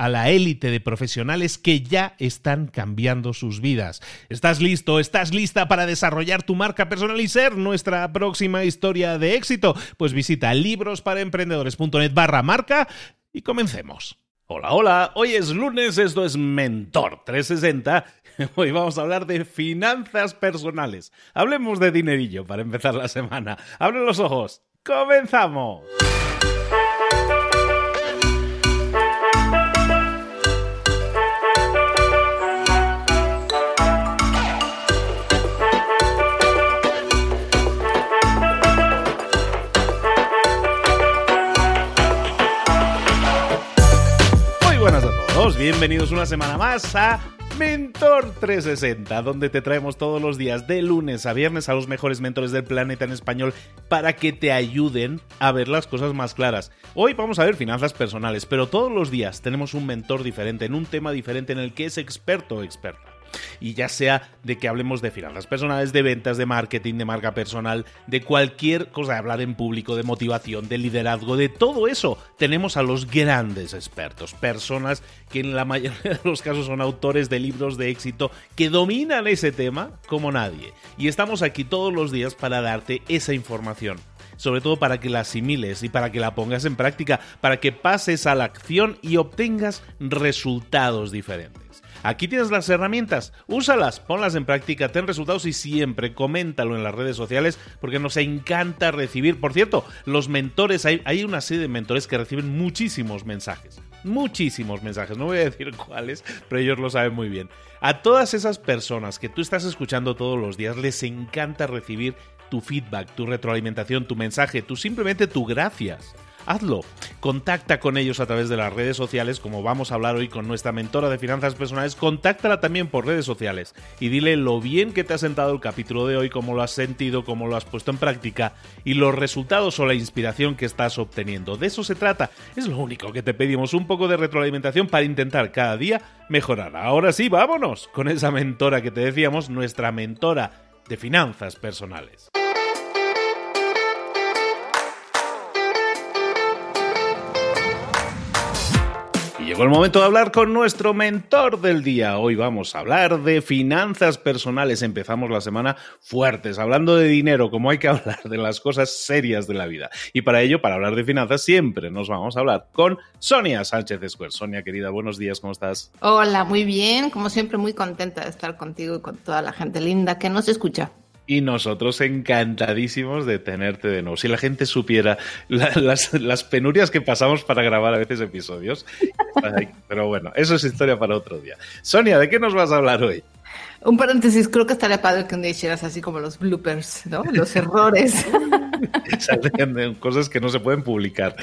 a la élite de profesionales que ya están cambiando sus vidas. ¿Estás listo? ¿Estás lista para desarrollar tu marca personal y ser nuestra próxima historia de éxito? Pues visita librosparaemprendedores.net barra marca y comencemos. Hola, hola, hoy es lunes, esto es Mentor 360. Hoy vamos a hablar de finanzas personales. Hablemos de dinerillo para empezar la semana. Abre los ojos. ¡Comenzamos! Bienvenidos una semana más a Mentor 360, donde te traemos todos los días de lunes a viernes a los mejores mentores del planeta en español para que te ayuden a ver las cosas más claras. Hoy vamos a ver finanzas personales, pero todos los días tenemos un mentor diferente en un tema diferente en el que es experto o experta y ya sea de que hablemos de finanzas personales, de ventas, de marketing, de marca personal, de cualquier cosa, de hablar en público, de motivación, de liderazgo, de todo eso, tenemos a los grandes expertos, personas que en la mayoría de los casos son autores de libros de éxito que dominan ese tema como nadie. Y estamos aquí todos los días para darte esa información sobre todo para que la asimiles y para que la pongas en práctica, para que pases a la acción y obtengas resultados diferentes. Aquí tienes las herramientas, úsalas, ponlas en práctica, ten resultados y siempre coméntalo en las redes sociales porque nos encanta recibir. Por cierto, los mentores, hay, una serie de mentores que reciben muchísimos mensajes. Muchísimos mensajes, no voy a decir cuáles, pero ellos lo saben muy bien. A todas esas personas que tú estás escuchando todos los días, les encanta recibir tu feedback, tu retroalimentación, tu mensaje, tu simplemente tu gracias hazlo. Contacta con ellos a través de las redes sociales, como vamos a hablar hoy con nuestra mentora de finanzas personales. Contáctala también por redes sociales y dile lo bien que te ha sentado el capítulo de hoy, cómo lo has sentido, cómo lo has puesto en práctica y los resultados o la inspiración que estás obteniendo. De eso se trata. Es lo único que te pedimos, un poco de retroalimentación para intentar cada día mejorar. Ahora sí, vámonos con esa mentora que te decíamos, nuestra mentora de finanzas personales. Llegó el momento de hablar con nuestro mentor del día. Hoy vamos a hablar de finanzas personales. Empezamos la semana fuertes, hablando de dinero, como hay que hablar de las cosas serias de la vida. Y para ello, para hablar de finanzas, siempre nos vamos a hablar con Sonia Sánchez Square. Sonia, querida, buenos días, ¿cómo estás? Hola, muy bien. Como siempre, muy contenta de estar contigo y con toda la gente linda que nos escucha y nosotros encantadísimos de tenerte de nuevo. Si la gente supiera las, penurias que pasamos para grabar a veces episodios. Pero bueno, eso es historia para otro día. Sonia, ¿de qué nos vas a hablar hoy? Un paréntesis, creo que estaría padre que un día hicieras así como los bloopers, ¿no? Los errores. cosas que no se pueden publicar.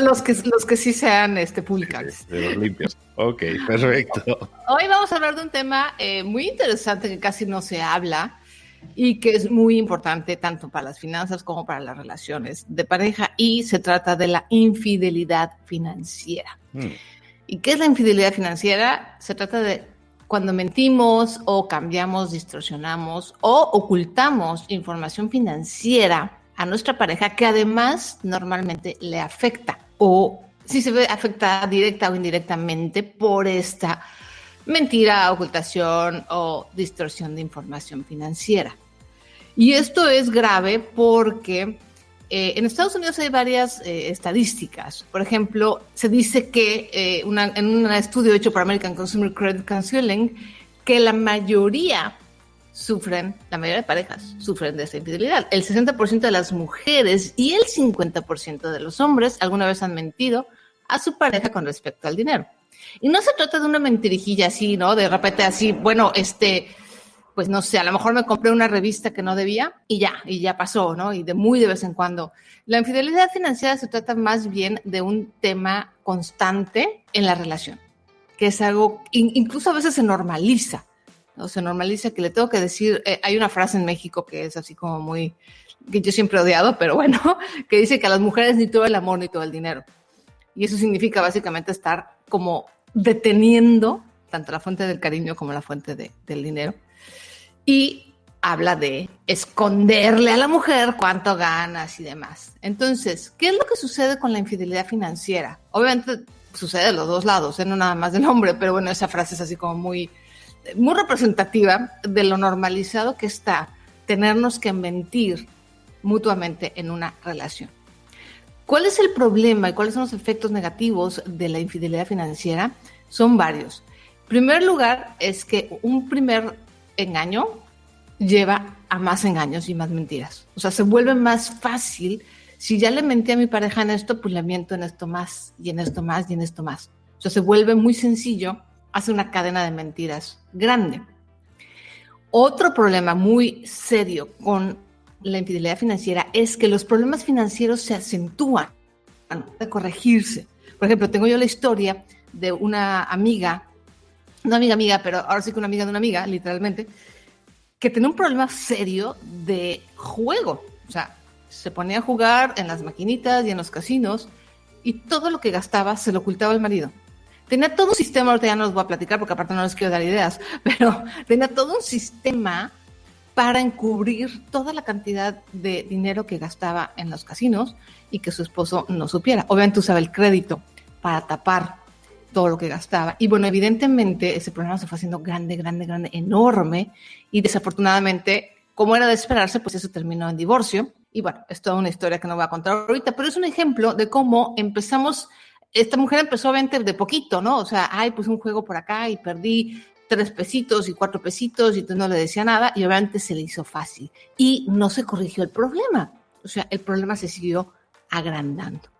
los, que, los que sí sean este, publicables. De los limpios. Ok, perfecto. Hoy vamos a hablar de un tema eh, muy interesante que casi no se habla, y que es muy importante tanto para las finanzas como para las relaciones de pareja y se trata de la infidelidad financiera. Mm. ¿Y qué es la infidelidad financiera? Se trata de cuando mentimos o cambiamos, distorsionamos o ocultamos información financiera a nuestra pareja que además normalmente le afecta o si se ve afectada directa o indirectamente por esta mentira, ocultación o distorsión de información financiera. Y esto es grave porque eh, en Estados Unidos hay varias eh, estadísticas. Por ejemplo, se dice que eh, en un estudio hecho por American Consumer Credit Counseling, que la mayoría sufren, la mayoría de parejas sufren de esta infidelidad. El 60% de las mujeres y el 50% de los hombres alguna vez han mentido a su pareja con respecto al dinero. Y no se trata de una mentirijilla así, ¿no? De repente así, bueno, este, pues no sé, a lo mejor me compré una revista que no debía y ya, y ya pasó, ¿no? Y de muy de vez en cuando. La infidelidad financiera se trata más bien de un tema constante en la relación, que es algo, incluso a veces se normaliza, ¿no? Se normaliza que le tengo que decir, eh, hay una frase en México que es así como muy, que yo siempre he odiado, pero bueno, que dice que a las mujeres ni todo el amor ni todo el dinero. Y eso significa básicamente estar como deteniendo tanto la fuente del cariño como la fuente del dinero y habla de esconderle a la mujer cuánto ganas y demás. Entonces, ¿qué es lo que sucede con la infidelidad financiera? Obviamente sucede de los dos lados, ¿eh? no nada más del hombre, pero bueno, esa frase es así como muy, muy representativa de lo normalizado que está tenernos que mentir mutuamente en una relación. ¿Cuál es el problema y cuáles son los efectos negativos de la infidelidad financiera? Son varios. En primer lugar, es que un primer engaño lleva a más engaños y más mentiras. O sea, se vuelve más fácil. Si ya le mentí a mi pareja en esto, pues le miento en esto más, y en esto más, y en esto más. O sea, se vuelve muy sencillo, hace una cadena de mentiras grande. Otro problema muy serio con la infidelidad financiera es que los problemas financieros se acentúan de corregirse. Por ejemplo, tengo yo la historia de una amiga una amiga amiga, pero ahora sí que una amiga de una amiga, literalmente, que tenía un problema serio de juego. O sea, se ponía a jugar en las maquinitas y en los casinos y todo lo que gastaba se lo ocultaba al marido. Tenía todo un sistema, ahorita ya no los voy a platicar porque aparte no les quiero dar ideas, pero tenía todo un sistema para encubrir toda la cantidad de dinero que gastaba en los casinos y que su esposo no supiera. Obviamente usaba el crédito para tapar todo lo que gastaba. Y bueno, evidentemente ese problema se fue haciendo grande, grande, grande, enorme. Y desafortunadamente, como era de esperarse, pues eso terminó en divorcio. Y bueno, es toda una historia que no voy a contar ahorita, pero es un ejemplo de cómo empezamos, esta mujer empezó a vender de poquito, ¿no? O sea, ay, pues un juego por acá y perdí tres pesitos y cuatro pesitos y entonces no le decía nada y obviamente se le hizo fácil. Y no se corrigió el problema. O sea, el problema se siguió agrandando.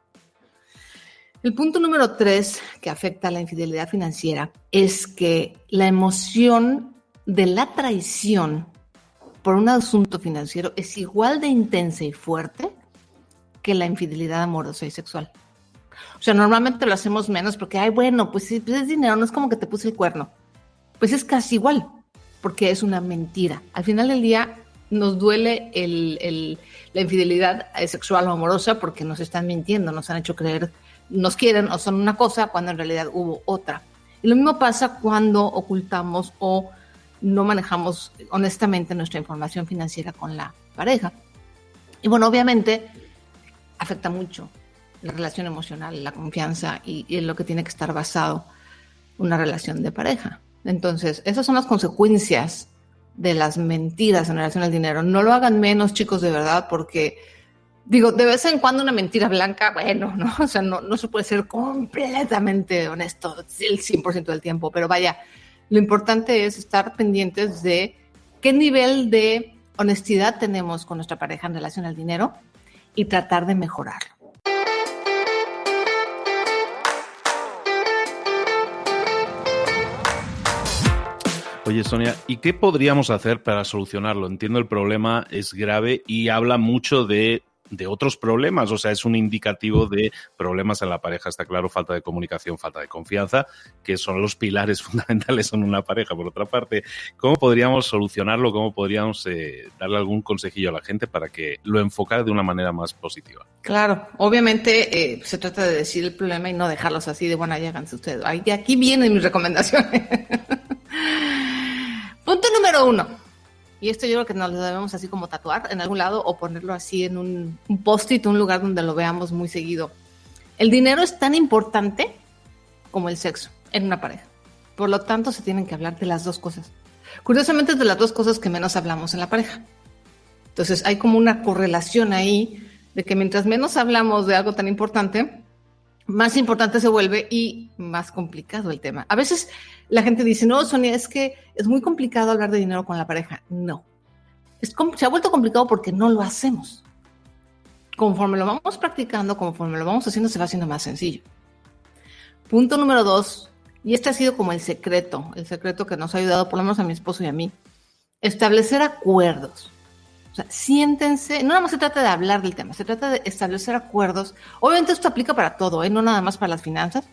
El punto número tres que afecta a la infidelidad financiera es que la emoción de la traición por un asunto financiero es igual de intensa y fuerte que la infidelidad amorosa y sexual. O sea, normalmente lo hacemos menos porque, ay, bueno, pues, sí, pues es dinero, no es como que te puse el cuerno. Pues es casi igual, porque es una mentira. Al final del día nos duele la infidelidad sexual o amorosa porque nos están mintiendo, nos han hecho creer nos quieren o son una cosa cuando en realidad hubo otra. Y lo mismo pasa cuando ocultamos o no manejamos honestamente nuestra información financiera con la pareja. Y bueno, obviamente afecta mucho la relación emocional, la confianza y, en lo que tiene que estar basado una relación de pareja. Entonces, esas son las consecuencias de las mentiras en relación al dinero. No lo hagan menos, chicos, de verdad, porque digo, de vez en cuando una mentira blanca, bueno, ¿no? O sea, no, no se puede ser completamente honesto el 100% del tiempo, pero vaya, lo importante es estar pendientes de qué nivel de honestidad tenemos con nuestra pareja en relación al dinero y tratar de mejorarlo. Oye, Sonia, ¿y qué podríamos hacer para solucionarlo? Entiendo el problema es grave y habla mucho de de otros problemas, o sea, es un indicativo de problemas en la pareja, está claro, falta de comunicación, falta de confianza, que son los pilares fundamentales en una pareja. Por otra parte, ¿cómo podríamos solucionarlo? ¿Cómo podríamos eh, darle algún consejillo a la gente para que lo enfocara de una manera más positiva? Claro, obviamente eh, se trata de decir el problema y no dejarlos así de, bueno, ya háganse ustedes. aquí vienen mis recomendaciones. Punto número uno. Y esto yo creo que nos lo debemos así como tatuar en algún lado o ponerlo así en un, un post-it, un lugar donde lo veamos muy seguido. El dinero es tan importante como el sexo en una pareja. Por lo tanto, se tienen que hablar de las dos cosas. Curiosamente, es de las dos cosas que menos hablamos en la pareja. Entonces, hay como una correlación ahí de que mientras menos hablamos de algo tan importante, más importante se vuelve y más complicado el tema. A veces la gente dice, no, Sonia, es que es muy complicado hablar de dinero con la pareja. No, es, se ha vuelto complicado porque no lo hacemos. Conforme lo vamos practicando, conforme lo vamos haciendo, se va haciendo más sencillo. Punto número dos, y este ha sido como el secreto, el secreto que nos ha ayudado, por lo menos a mi esposo y a mí, establecer acuerdos. O sea, siéntense, no nada más se trata de hablar del tema, se trata de establecer acuerdos. Obviamente esto aplica para todo, ¿eh? no nada más para las finanzas,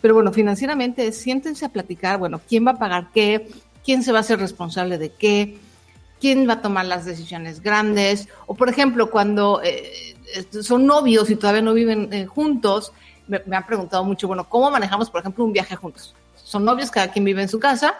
pero bueno, financieramente siéntense a platicar, bueno, quién va a pagar qué, quién se va a hacer responsable de qué, quién va a tomar las decisiones grandes, o por ejemplo, cuando eh, son novios y todavía no viven eh, juntos, me, me, han preguntado mucho, bueno, ¿cómo manejamos, por ejemplo, un viaje juntos? Son novios, cada quien vive en su casa,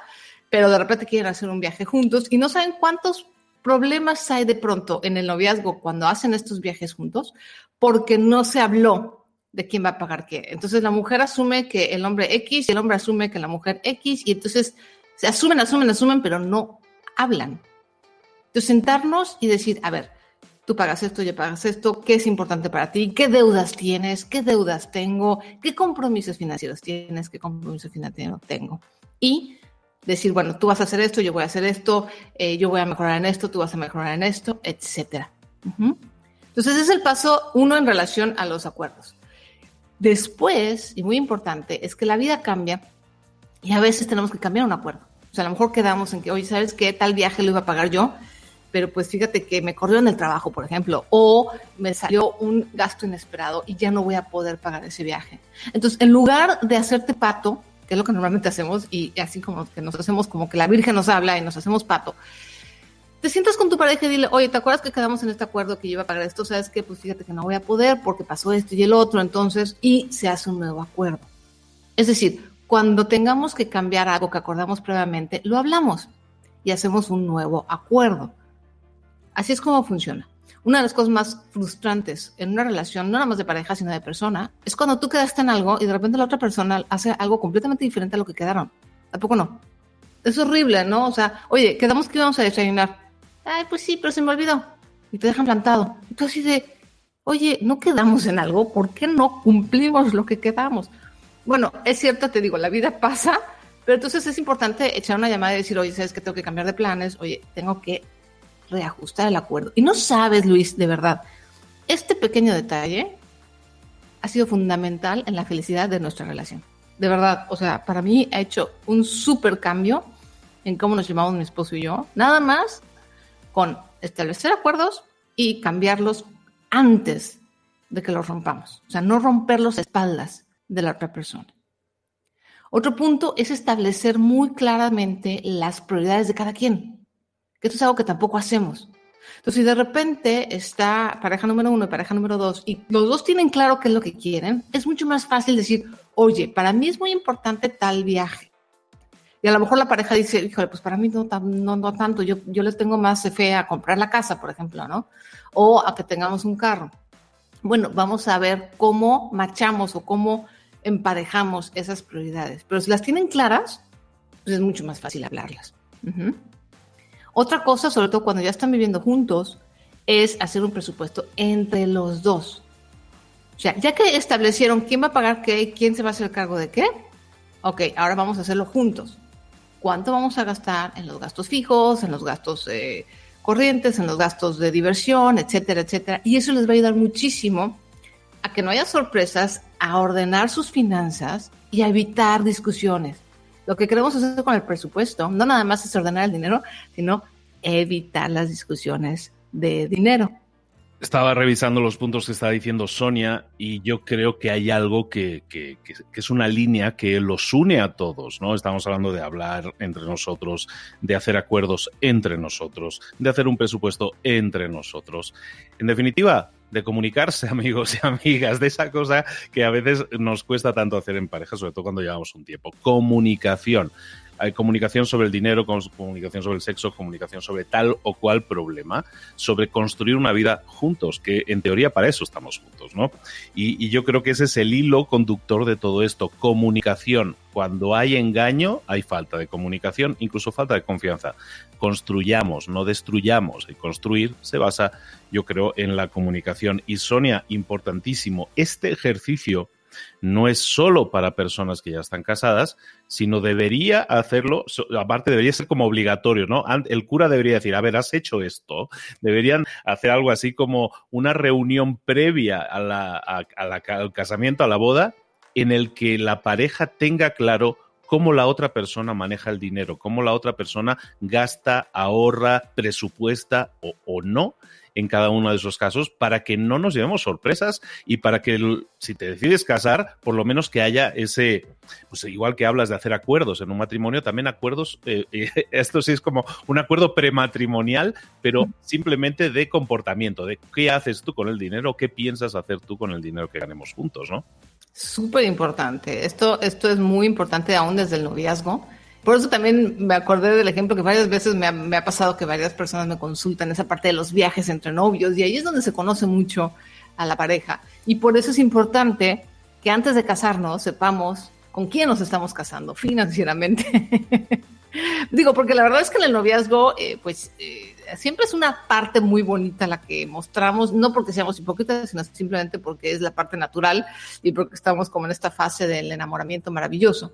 pero de repente quieren hacer un viaje juntos y no saben cuántos problemas hay de pronto en el noviazgo cuando hacen estos viajes juntos porque no se habló de quién va a pagar qué. Entonces la mujer asume que el hombre X y el hombre asume que la mujer X y entonces se asumen, asumen, asumen, pero no hablan. Entonces sentarnos y decir, a ver, tú pagas esto, yo pagas esto, qué es importante para ti, qué deudas tienes, qué deudas tengo, qué compromisos financieros tienes, qué compromisos financieros tengo. Y decir, bueno, tú vas a hacer esto, yo voy a hacer esto, eh, yo voy a mejorar en esto, tú vas a mejorar en esto, etcétera. Entonces, es el paso uno en relación a los acuerdos. Después, y muy importante, es que la vida cambia y a veces tenemos que cambiar un acuerdo. O sea, a lo mejor quedamos en que, oye, ¿sabes qué? Tal viaje lo iba a pagar yo, pero pues fíjate que me corrió en el trabajo, por ejemplo, o me salió un gasto inesperado y ya no voy a poder pagar ese viaje. Entonces, en lugar de hacerte pato, que es lo que normalmente hacemos, y así como que nos hacemos como que la Virgen nos habla y nos hacemos pato, te sientas con tu pareja y dile, oye, ¿te acuerdas que quedamos en este acuerdo que yo iba a pagar esto? ¿Sabes qué? Pues fíjate que no voy a poder porque pasó esto y el otro, entonces, y se hace un nuevo acuerdo. Es decir, cuando tengamos que cambiar algo que acordamos previamente, lo hablamos y hacemos un nuevo acuerdo. Así es como funciona una de las cosas más frustrantes en una relación, no nada más de pareja, sino de persona, es cuando tú quedaste en algo y de repente la otra persona hace algo completamente diferente a lo que quedaron. Tampoco no. Es horrible, ¿no? O sea, oye, quedamos que íbamos a desayunar. Ay, pues sí, pero se me olvidó. Y te dejan plantado. Y tú así de, oye, no quedamos en algo, ¿por qué no cumplimos lo que quedamos? Bueno, es cierto, te digo, la vida pasa, pero entonces es importante echar una llamada y decir, oye, sabes que tengo que cambiar de planes, oye, tengo que reajustar el acuerdo. Y no sabes, Luis, de verdad, este pequeño detalle ha sido fundamental en la felicidad de nuestra relación. De verdad, o sea, para mí ha hecho un súper cambio en cómo nos llevamos mi esposo y yo, nada más con establecer acuerdos y cambiarlos antes de que los rompamos. O sea, no romper las espaldas de la otra persona. Otro punto es establecer muy claramente las prioridades de cada quien esto es algo que tampoco hacemos. Entonces, si de repente está pareja número uno y pareja número dos, y los dos tienen claro qué es lo que quieren, es mucho más fácil decir, oye, para mí es muy importante tal viaje. Y a lo mejor la pareja dice, híjole, pues para mí no, no, no tanto, yo, yo les tengo más fe a comprar la casa, por ejemplo, ¿no? O a que tengamos un carro. Bueno, vamos a ver cómo machamos o cómo emparejamos esas prioridades. Pero si las tienen claras, pues es mucho más fácil hablarlas. Otra cosa, sobre todo cuando ya están viviendo juntos, es hacer un presupuesto entre los dos. O sea, ya que establecieron quién va a pagar qué y quién se va a hacer cargo de qué, ok, ahora vamos a hacerlo juntos. ¿Cuánto vamos a gastar en los gastos fijos, en los gastos eh, corrientes, en los gastos de diversión, etcétera, etcétera? Y eso les va a ayudar muchísimo a que no haya sorpresas, a ordenar sus finanzas y a evitar discusiones. Lo que queremos hacer con el presupuesto no nada más es ordenar el dinero, sino evitar las discusiones de dinero. Estaba revisando los puntos que está diciendo Sonia y yo creo que hay algo que, que, es una línea que los une a todos, ¿no? Estamos hablando de hablar entre nosotros, de hacer acuerdos entre nosotros, de hacer un presupuesto entre nosotros. En definitiva, de comunicarse, amigos y amigas, de esa cosa que a veces nos cuesta tanto hacer en pareja, sobre todo cuando llevamos un tiempo. Comunicación hay comunicación sobre el dinero, comunicación sobre el sexo, comunicación sobre tal o cual problema, sobre construir una vida juntos, que en teoría para eso estamos juntos, ¿no? Y, yo creo que ese es el hilo conductor de todo esto, comunicación. Cuando hay engaño, hay falta de comunicación, incluso falta de confianza. Construyamos, no destruyamos. Y construir se basa, yo creo, en la comunicación. Y Sonia, importantísimo, este ejercicio no es solo para personas que ya están casadas, sino debería hacerlo, aparte debería ser como obligatorio, ¿no? El cura debería decir, a ver, has hecho esto. Deberían hacer algo así como una reunión previa al casamiento, a la boda, en el que la pareja tenga claro cómo la otra persona maneja el dinero, cómo la otra persona gasta, ahorra, presupuesta o no en cada uno de esos casos para que no nos llevemos sorpresas y para que si te decides casar, por lo menos que haya ese, pues igual que hablas de hacer acuerdos en un matrimonio, también acuerdos, eh, eh, esto sí es como un acuerdo prematrimonial, pero simplemente de comportamiento, de qué haces tú con el dinero, qué piensas hacer tú con el dinero que ganemos juntos, ¿no? Súper importante. Esto, esto es muy importante aún desde el noviazgo por eso también me acordé del ejemplo que varias veces me ha, pasado que varias personas me consultan esa parte de los viajes entre novios y ahí es donde se conoce mucho a la pareja. Y por eso es importante que antes de casarnos sepamos con quién nos estamos casando financieramente. Digo, porque la verdad es que en el noviazgo, eh, pues eh, siempre es una parte muy bonita la que mostramos, no porque seamos hipócritas, sino simplemente porque es la parte natural y porque estamos como en esta fase del enamoramiento maravilloso.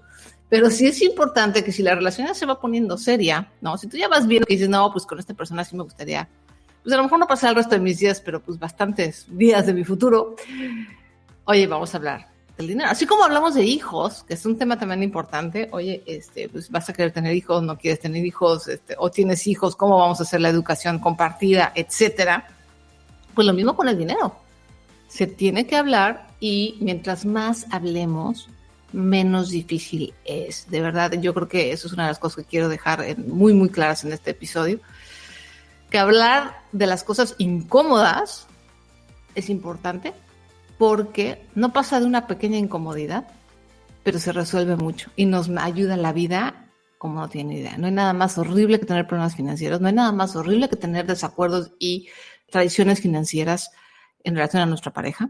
Pero sí es importante que si la relación ya se va poniendo seria, ¿no? Si tú ya vas viendo que dices, no, pues con esta persona sí me gustaría, pues a lo mejor no pasar el resto de mis días, pero pues bastantes días de mi futuro. Oye, vamos a hablar del dinero. Así como hablamos de hijos, que es un tema también importante. Oye, este, pues vas a querer tener hijos, no quieres tener hijos, este, o tienes hijos, cómo vamos a hacer la educación compartida, etcétera. Pues lo mismo con el dinero. Se tiene que hablar y mientras más hablemos, menos difícil es. De verdad, yo creo que eso es una de las cosas que quiero dejar muy, muy claras en este episodio. Que hablar de las cosas incómodas es importante porque no pasa de una pequeña incomodidad, pero se resuelve mucho y nos ayuda en la vida como no tiene idea. No hay nada más horrible que tener problemas financieros, no hay nada más horrible que tener desacuerdos y tradiciones financieras en relación a nuestra pareja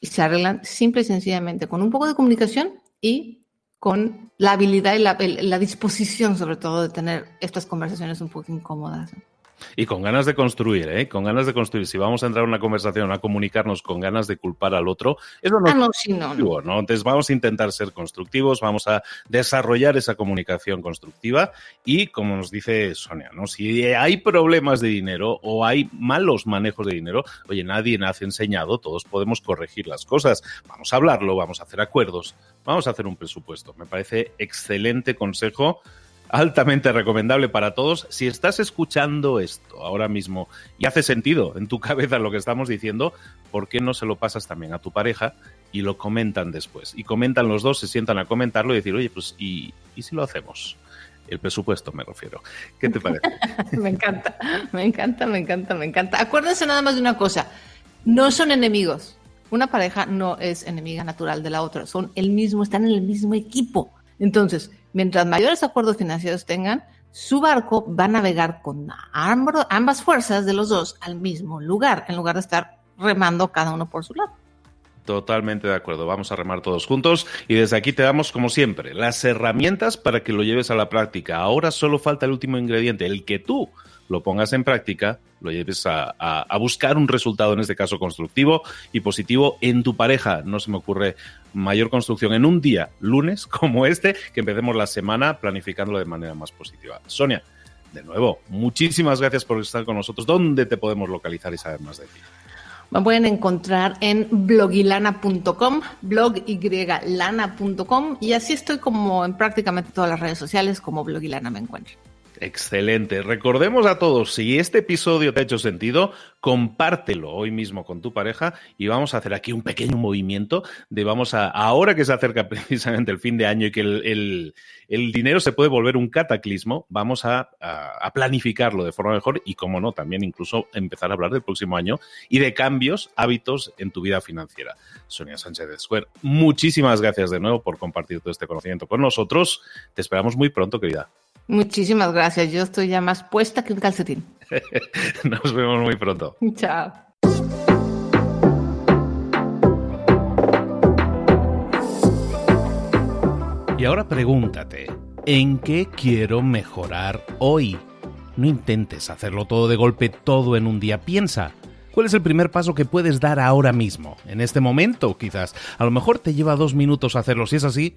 y se arreglan simple y sencillamente con un poco de comunicación y con la habilidad y la, disposición, sobre todo, de tener estas conversaciones un poco incómodas. Y con ganas de construir, ¿eh? Con ganas de construir. Si vamos a entrar en una conversación, a comunicarnos con ganas de culpar al otro, eso no, ah, no, sí, no, no. Entonces vamos a intentar ser constructivos, vamos a desarrollar esa comunicación constructiva y, como nos dice Sonia, ¿no? Si hay problemas de dinero o hay malos manejos de dinero, oye, nadie nace enseñado, todos podemos corregir las cosas. Vamos a hablarlo, vamos a hacer acuerdos, vamos a hacer un presupuesto. Me parece excelente consejo altamente recomendable para todos. Si estás escuchando esto ahora mismo y hace sentido en tu cabeza lo que estamos diciendo, ¿por qué no se lo pasas también a tu pareja y lo comentan después? Y comentan los dos, se sientan a comentarlo y decir, oye, pues, ¿y, ¿y si lo hacemos? El presupuesto me refiero. ¿Qué te parece? me encanta, me encanta, me encanta, me encanta. Acuérdense nada más de una cosa, no son enemigos. Una pareja no es enemiga natural de la otra, son el mismo, están en el mismo equipo. Entonces, mientras mayores acuerdos financieros tengan, su barco va a navegar con ambas fuerzas de los dos al mismo lugar, en lugar de estar remando cada uno por su lado. Totalmente de acuerdo. Vamos a remar todos juntos y desde aquí te damos, como siempre, las herramientas para que lo lleves a la práctica. Ahora solo falta el último ingrediente, el que tú lo pongas en práctica, lo lleves a, buscar un resultado, en este caso constructivo y positivo en tu pareja. No se me ocurre mayor construcción en un día, lunes como este, que empecemos la semana planificándolo de manera más positiva. Sonia, de nuevo, muchísimas gracias por estar con nosotros. ¿Dónde te podemos localizar y saber más de ti? Me pueden encontrar en blogilana.com, bloglana.com y así estoy como en prácticamente todas las redes sociales como blogilana me encuentro. Excelente. Recordemos a todos, si este episodio te ha hecho sentido, compártelo hoy mismo con tu pareja y vamos a hacer aquí un pequeño movimiento de vamos a, ahora que se acerca precisamente el fin de año y que el, dinero se puede volver un cataclismo, vamos a, planificarlo de forma mejor y, como no, también incluso empezar a hablar del próximo año y de cambios, hábitos en tu vida financiera. Sonia Sánchez de Square, muchísimas gracias de nuevo por compartir todo este conocimiento con nosotros. Te esperamos muy pronto, querida. Muchísimas gracias. Yo estoy ya más puesta que un calcetín. Nos vemos muy pronto. Chao. Y ahora pregúntate, ¿en qué quiero mejorar hoy? No intentes hacerlo todo de golpe, todo en un día. Piensa, ¿cuál es el primer paso que puedes dar ahora mismo? En este momento, quizás. A lo mejor te lleva dos minutos hacerlo. Si es así,